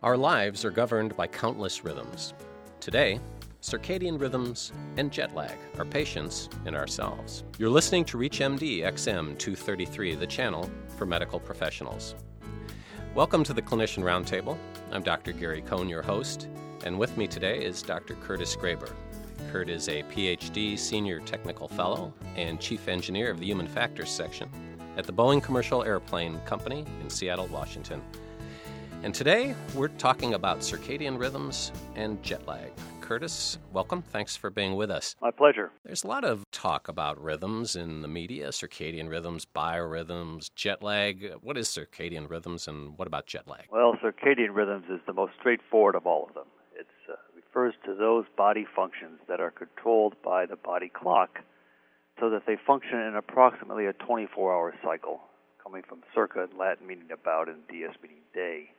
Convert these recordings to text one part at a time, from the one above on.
Our lives are governed by countless rhythms. Today, circadian rhythms and jet lag, our patients and ourselves. You're listening to ReachMD XM 233, the channel for medical professionals. Welcome to the Clinician Roundtable. I'm Dr. Gary Cohn, your host, and with me today is Dr. Curtis Graeber. Kurt is a PhD Senior Technical Fellow and Chief Engineer of the Human Factors Section at the Boeing Commercial Airplane Company in Seattle, Washington. And today we're talking about circadian rhythms and jet lag. Curtis, welcome. Thanks for being with us. My pleasure. There's a lot of talk about rhythms in the media circadian rhythms, biorhythms, jet lag. What is circadian rhythms and what about jet lag? Well, circadian rhythms is the most straightforward of all of them. It uh, refers to those body functions that are controlled by the body clock so that they function in approximately a 24 hour cycle, coming from circa in Latin meaning about and dies meaning day.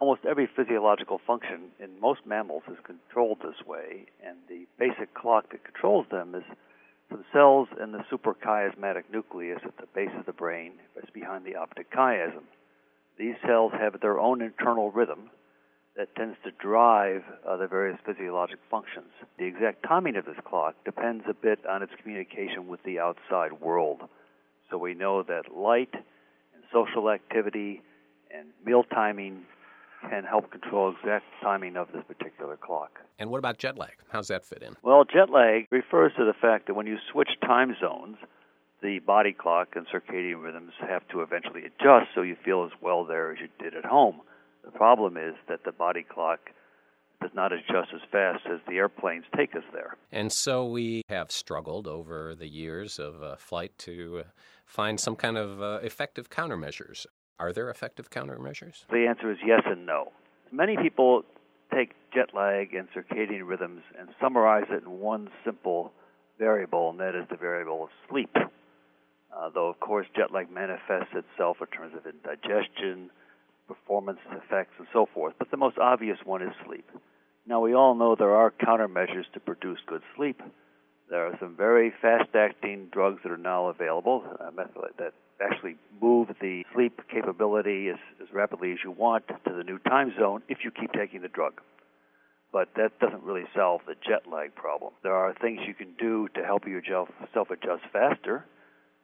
Almost every physiological function in most mammals is controlled this way, and the basic clock that controls them is some cells in the suprachiasmatic nucleus at the base of the brain, that's behind the optic chiasm. These cells have their own internal rhythm that tends to drive uh, the various physiologic functions. The exact timing of this clock depends a bit on its communication with the outside world. So we know that light and social activity and meal timing can help control exact timing of this particular clock. And what about jet lag? How's that fit in? Well, jet lag refers to the fact that when you switch time zones, the body clock and circadian rhythms have to eventually adjust so you feel as well there as you did at home. The problem is that the body clock does not adjust as fast as the airplanes take us there. And so we have struggled over the years of uh, flight to uh, find some kind of uh, effective countermeasures. Are there effective countermeasures? The answer is yes and no. Many people take jet lag and circadian rhythms and summarize it in one simple variable, and that is the variable of sleep. Uh, though, of course, jet lag manifests itself in terms of indigestion, performance effects, and so forth, but the most obvious one is sleep. Now, we all know there are countermeasures to produce good sleep. There are some very fast acting drugs that are now available uh, that actually move the sleep capability as, as rapidly as you want to the new time zone if you keep taking the drug. But that doesn't really solve the jet lag problem. There are things you can do to help yourself self adjust faster.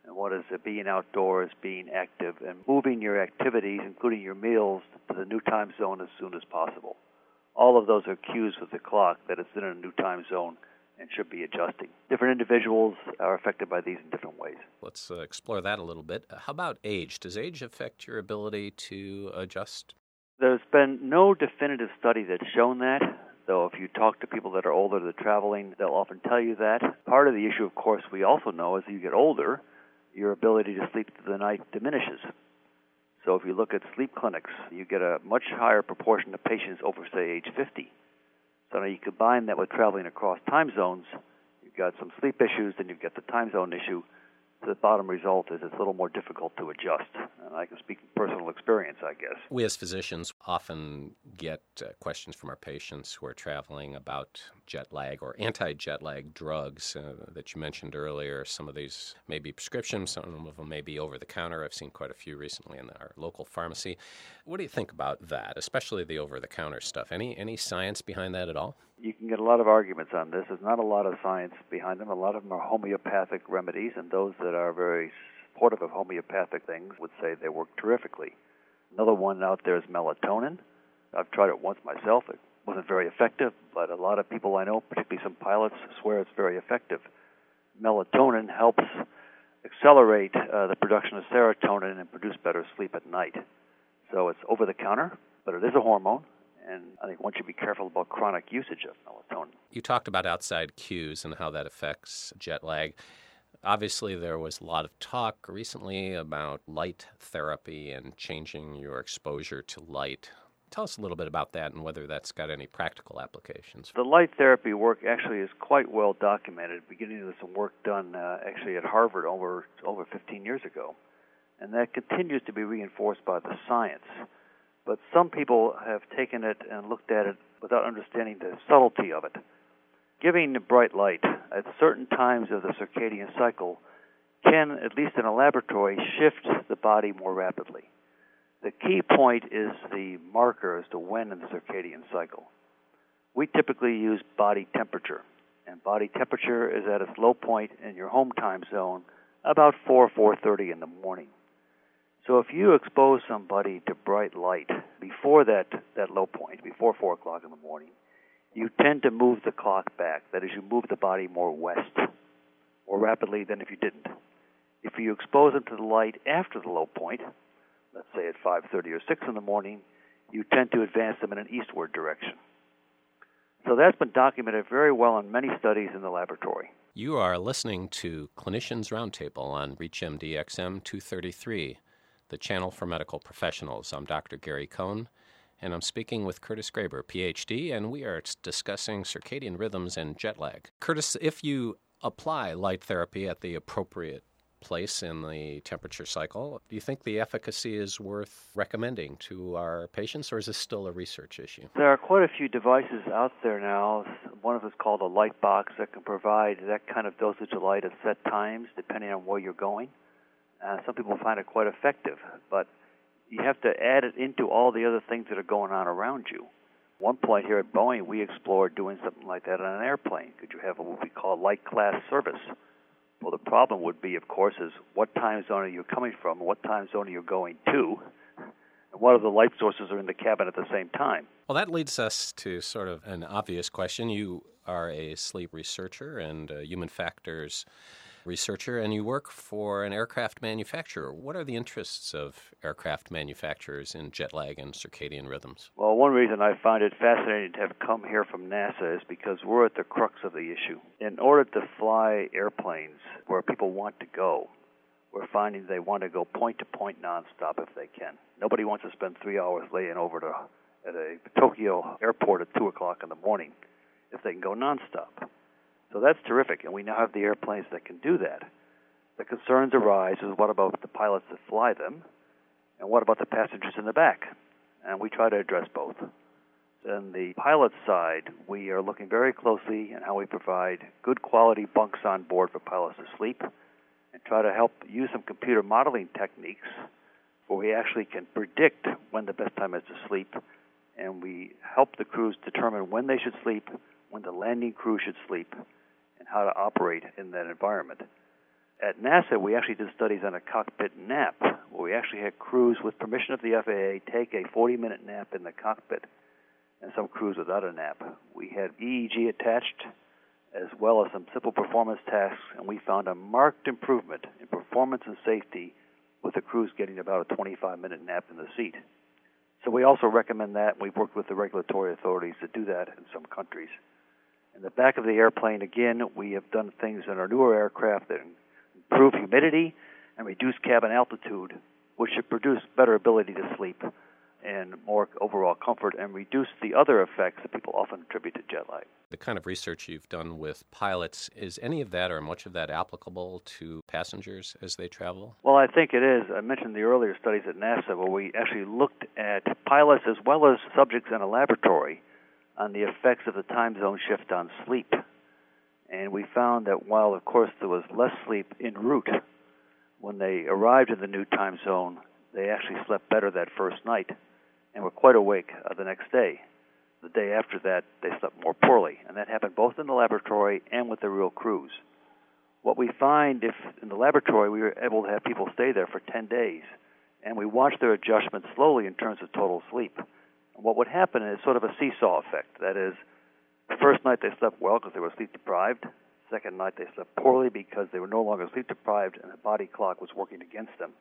And what is it? Being outdoors, being active, and moving your activities, including your meals, to the new time zone as soon as possible. All of those are cues with the clock that it's in a new time zone should be adjusting. Different individuals are affected by these in different ways. Let's uh, explore that a little bit. How about age? Does age affect your ability to adjust? There's been no definitive study that's shown that. Though, if you talk to people that are older that are traveling, they'll often tell you that. Part of the issue, of course, we also know as you get older, your ability to sleep through the night diminishes. So, if you look at sleep clinics, you get a much higher proportion of patients over, say, age 50 so now you combine that with traveling across time zones, you've got some sleep issues, then you get the time zone issue, So the bottom result is it's a little more difficult to adjust. And I can speak from personal experience, I guess. We as physicians often get uh, questions from our patients who are traveling about jet lag or anti jet lag drugs uh, that you mentioned earlier. Some of these may be prescriptions, some of them may be over the counter. I've seen quite a few recently in our local pharmacy. What do you think about that, especially the over the counter stuff? Any, any science behind that at all? you can get a lot of arguments on this. There's not a lot of science behind them. A lot of them are homeopathic remedies, and those that are very supportive of homeopathic things would say they work terrifically. Another one out there is melatonin. I've tried it once myself. It wasn't very effective, but a lot of people I know, particularly some pilots, swear it's very effective. Melatonin helps accelerate uh, the production of serotonin and produce better sleep at night. So it's over the counter, but it is a hormone and I think one should be careful about chronic usage of melatonin. You talked about outside cues and how that affects jet lag. Obviously, there was a lot of talk recently about light therapy and changing your exposure to light. Tell us a little bit about that and whether that's got any practical applications. The light therapy work actually is quite well documented, beginning with some work done uh, actually at Harvard over over 15 years ago, and that continues to be reinforced by the science. But some people have taken it and looked at it without understanding the subtlety of it. Giving bright light at certain times of the circadian cycle can, at least in a laboratory, shift the body more rapidly. The key point is the marker as to when in the circadian cycle. We typically use body temperature, and body temperature is at its low point in your home time zone about 4 4:30 in the morning. So if you expose somebody to bright light before that that low point, before 4 o'clock in the morning, you tend to move the clock back. That is, you move the body more west, more rapidly than if you didn't. If you expose them to the light after the low point, let's say at 5:30 or 6 in the morning, you tend to advance them in an eastward direction. So that's been documented very well in many studies in the laboratory. You are listening to Clinicians Roundtable on ReachMD XM 233, the channel for medical professionals. I'm Dr. Gary Cohn, and I'm speaking with Curtis Graeber, PhD, and we are discussing circadian rhythms and jet lag. Curtis, if you apply light therapy at the appropriate place in the temperature cycle. Do you think the efficacy is worth recommending to our patients, or is this still a research issue? There are quite a few devices out there now. One of them is called a light box that can provide that kind of dosage of light at set times, depending on where you're going. Uh, some people find it quite effective, but you have to add it into all the other things that are going on around you. One point here at Boeing, we explored doing something like that on an airplane. Could you have what we call light class service? Well, the problem would be, of course, is what time zone are you coming from, what time zone are you going to, and what are the light sources are in the cabin at the same time. Well, that leads us to sort of an obvious question. You are a sleep researcher and human factors researcher, and you work for an aircraft manufacturer. What are the interests of aircraft manufacturers in jet lag and circadian rhythms? Well, one reason I find it fascinating to have come here from NASA is because we're at the crux of the issue. In order to fly airplanes where people want to go, we're finding they want to go point to point nonstop if they can. Nobody wants to spend three hours laying over to at a Tokyo airport at two o'clock in the morning if they can go nonstop. So that's terrific, and we now have the airplanes that can do that. The concerns arise is what about the pilots that fly them, and what about the passengers in the back? And we try to address both. On the pilot side, we are looking very closely at how we provide good quality bunks on board for pilots to sleep and try to help use some computer modeling techniques where we actually can predict when the best time is to sleep and we help the crews determine when they should sleep, when the landing crew should sleep, how to operate in that environment. At NASA, we actually did studies on a cockpit nap, where we actually had crews with permission of the FAA take a 40 minute nap in the cockpit, and some crews without a nap. We had EEG attached, as well as some simple performance tasks, and we found a marked improvement in performance and safety with the crews getting about a 25 minute nap in the seat. So we also recommend that, we've worked with the regulatory authorities to do that in some countries. In the back of the airplane, again, we have done things in our newer aircraft that improve humidity and reduce cabin altitude, which should produce better ability to sleep and more overall comfort and reduce the other effects that people often attribute to jet lag. The kind of research you've done with pilots, is any of that or much of that applicable to passengers as they travel? Well, I think it is. I mentioned the earlier studies at NASA where we actually looked at pilots as well as subjects in a laboratory on the effects of the time zone shift on sleep. And we found that while, of course, there was less sleep en route, when they arrived in the new time zone, they actually slept better that first night and were quite awake uh, the next day. The day after that, they slept more poorly, and that happened both in the laboratory and with the real crews. What we find if in the laboratory we were able to have people stay there for 10 days, and we watch their adjustment slowly in terms of total sleep what would happen is sort of a seesaw effect. That is, the first night they slept well because they were sleep deprived. Second night they slept poorly because they were no longer sleep deprived and the body clock was working against them.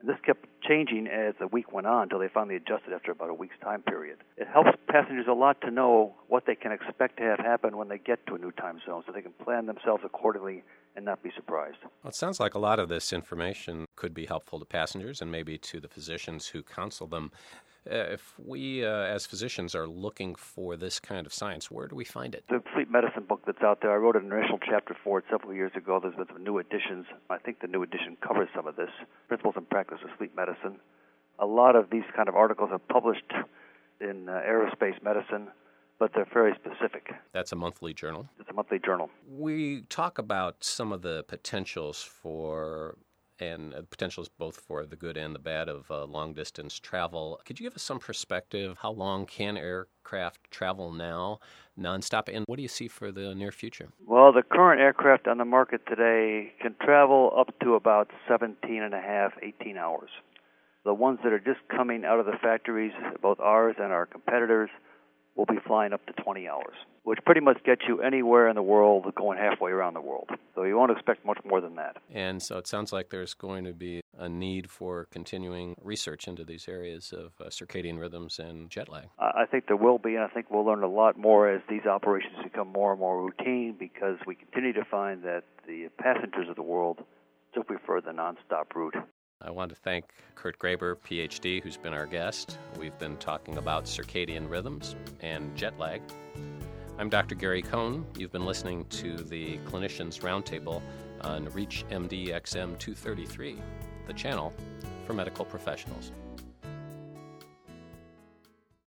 And this kept changing as the week went on until they finally adjusted after about a week's time period. It helps passengers a lot to know what they can expect to have happen when they get to a new time zone so they can plan themselves accordingly and not be surprised. Well, it sounds like a lot of this information could be helpful to passengers and maybe to the physicians who counsel them. Uh, if we, uh, as physicians, are looking for this kind of science, where do we find it? The sleep medicine book that's out there, I wrote an initial chapter for it several years ago. There's been some new editions. I think the new edition covers some of this Principles and Practice of Sleep Medicine. A lot of these kind of articles are published in uh, Aerospace Medicine, but they're very specific. That's a monthly journal? It's a monthly journal. We talk about some of the potentials for and potentials both for the good and the bad of uh, long distance travel. Could you give us some perspective? How long can aircraft travel now, nonstop, and what do you see for the near future? Well, the current aircraft on the market today can travel up to about 17 and a half, 18 hours. The ones that are just coming out of the factories, both ours and our competitors, will be flying up to 20 hours, which pretty much gets you anywhere in the world going halfway around the world. So you won't expect much more than that. And so it sounds like there's going to be a need for continuing research into these areas of uh, circadian rhythms and jet lag. I think there will be, and I think we'll learn a lot more as these operations become more and more routine because we continue to find that the passengers of the world still prefer the nonstop route. I want to thank Kurt Graeber, PhD, who's been our guest. We've been talking about circadian rhythms and jet lag. I'm Dr. Gary Cohn. You've been listening to the Clinicians Roundtable on Reach MD XM 233, the channel for medical professionals.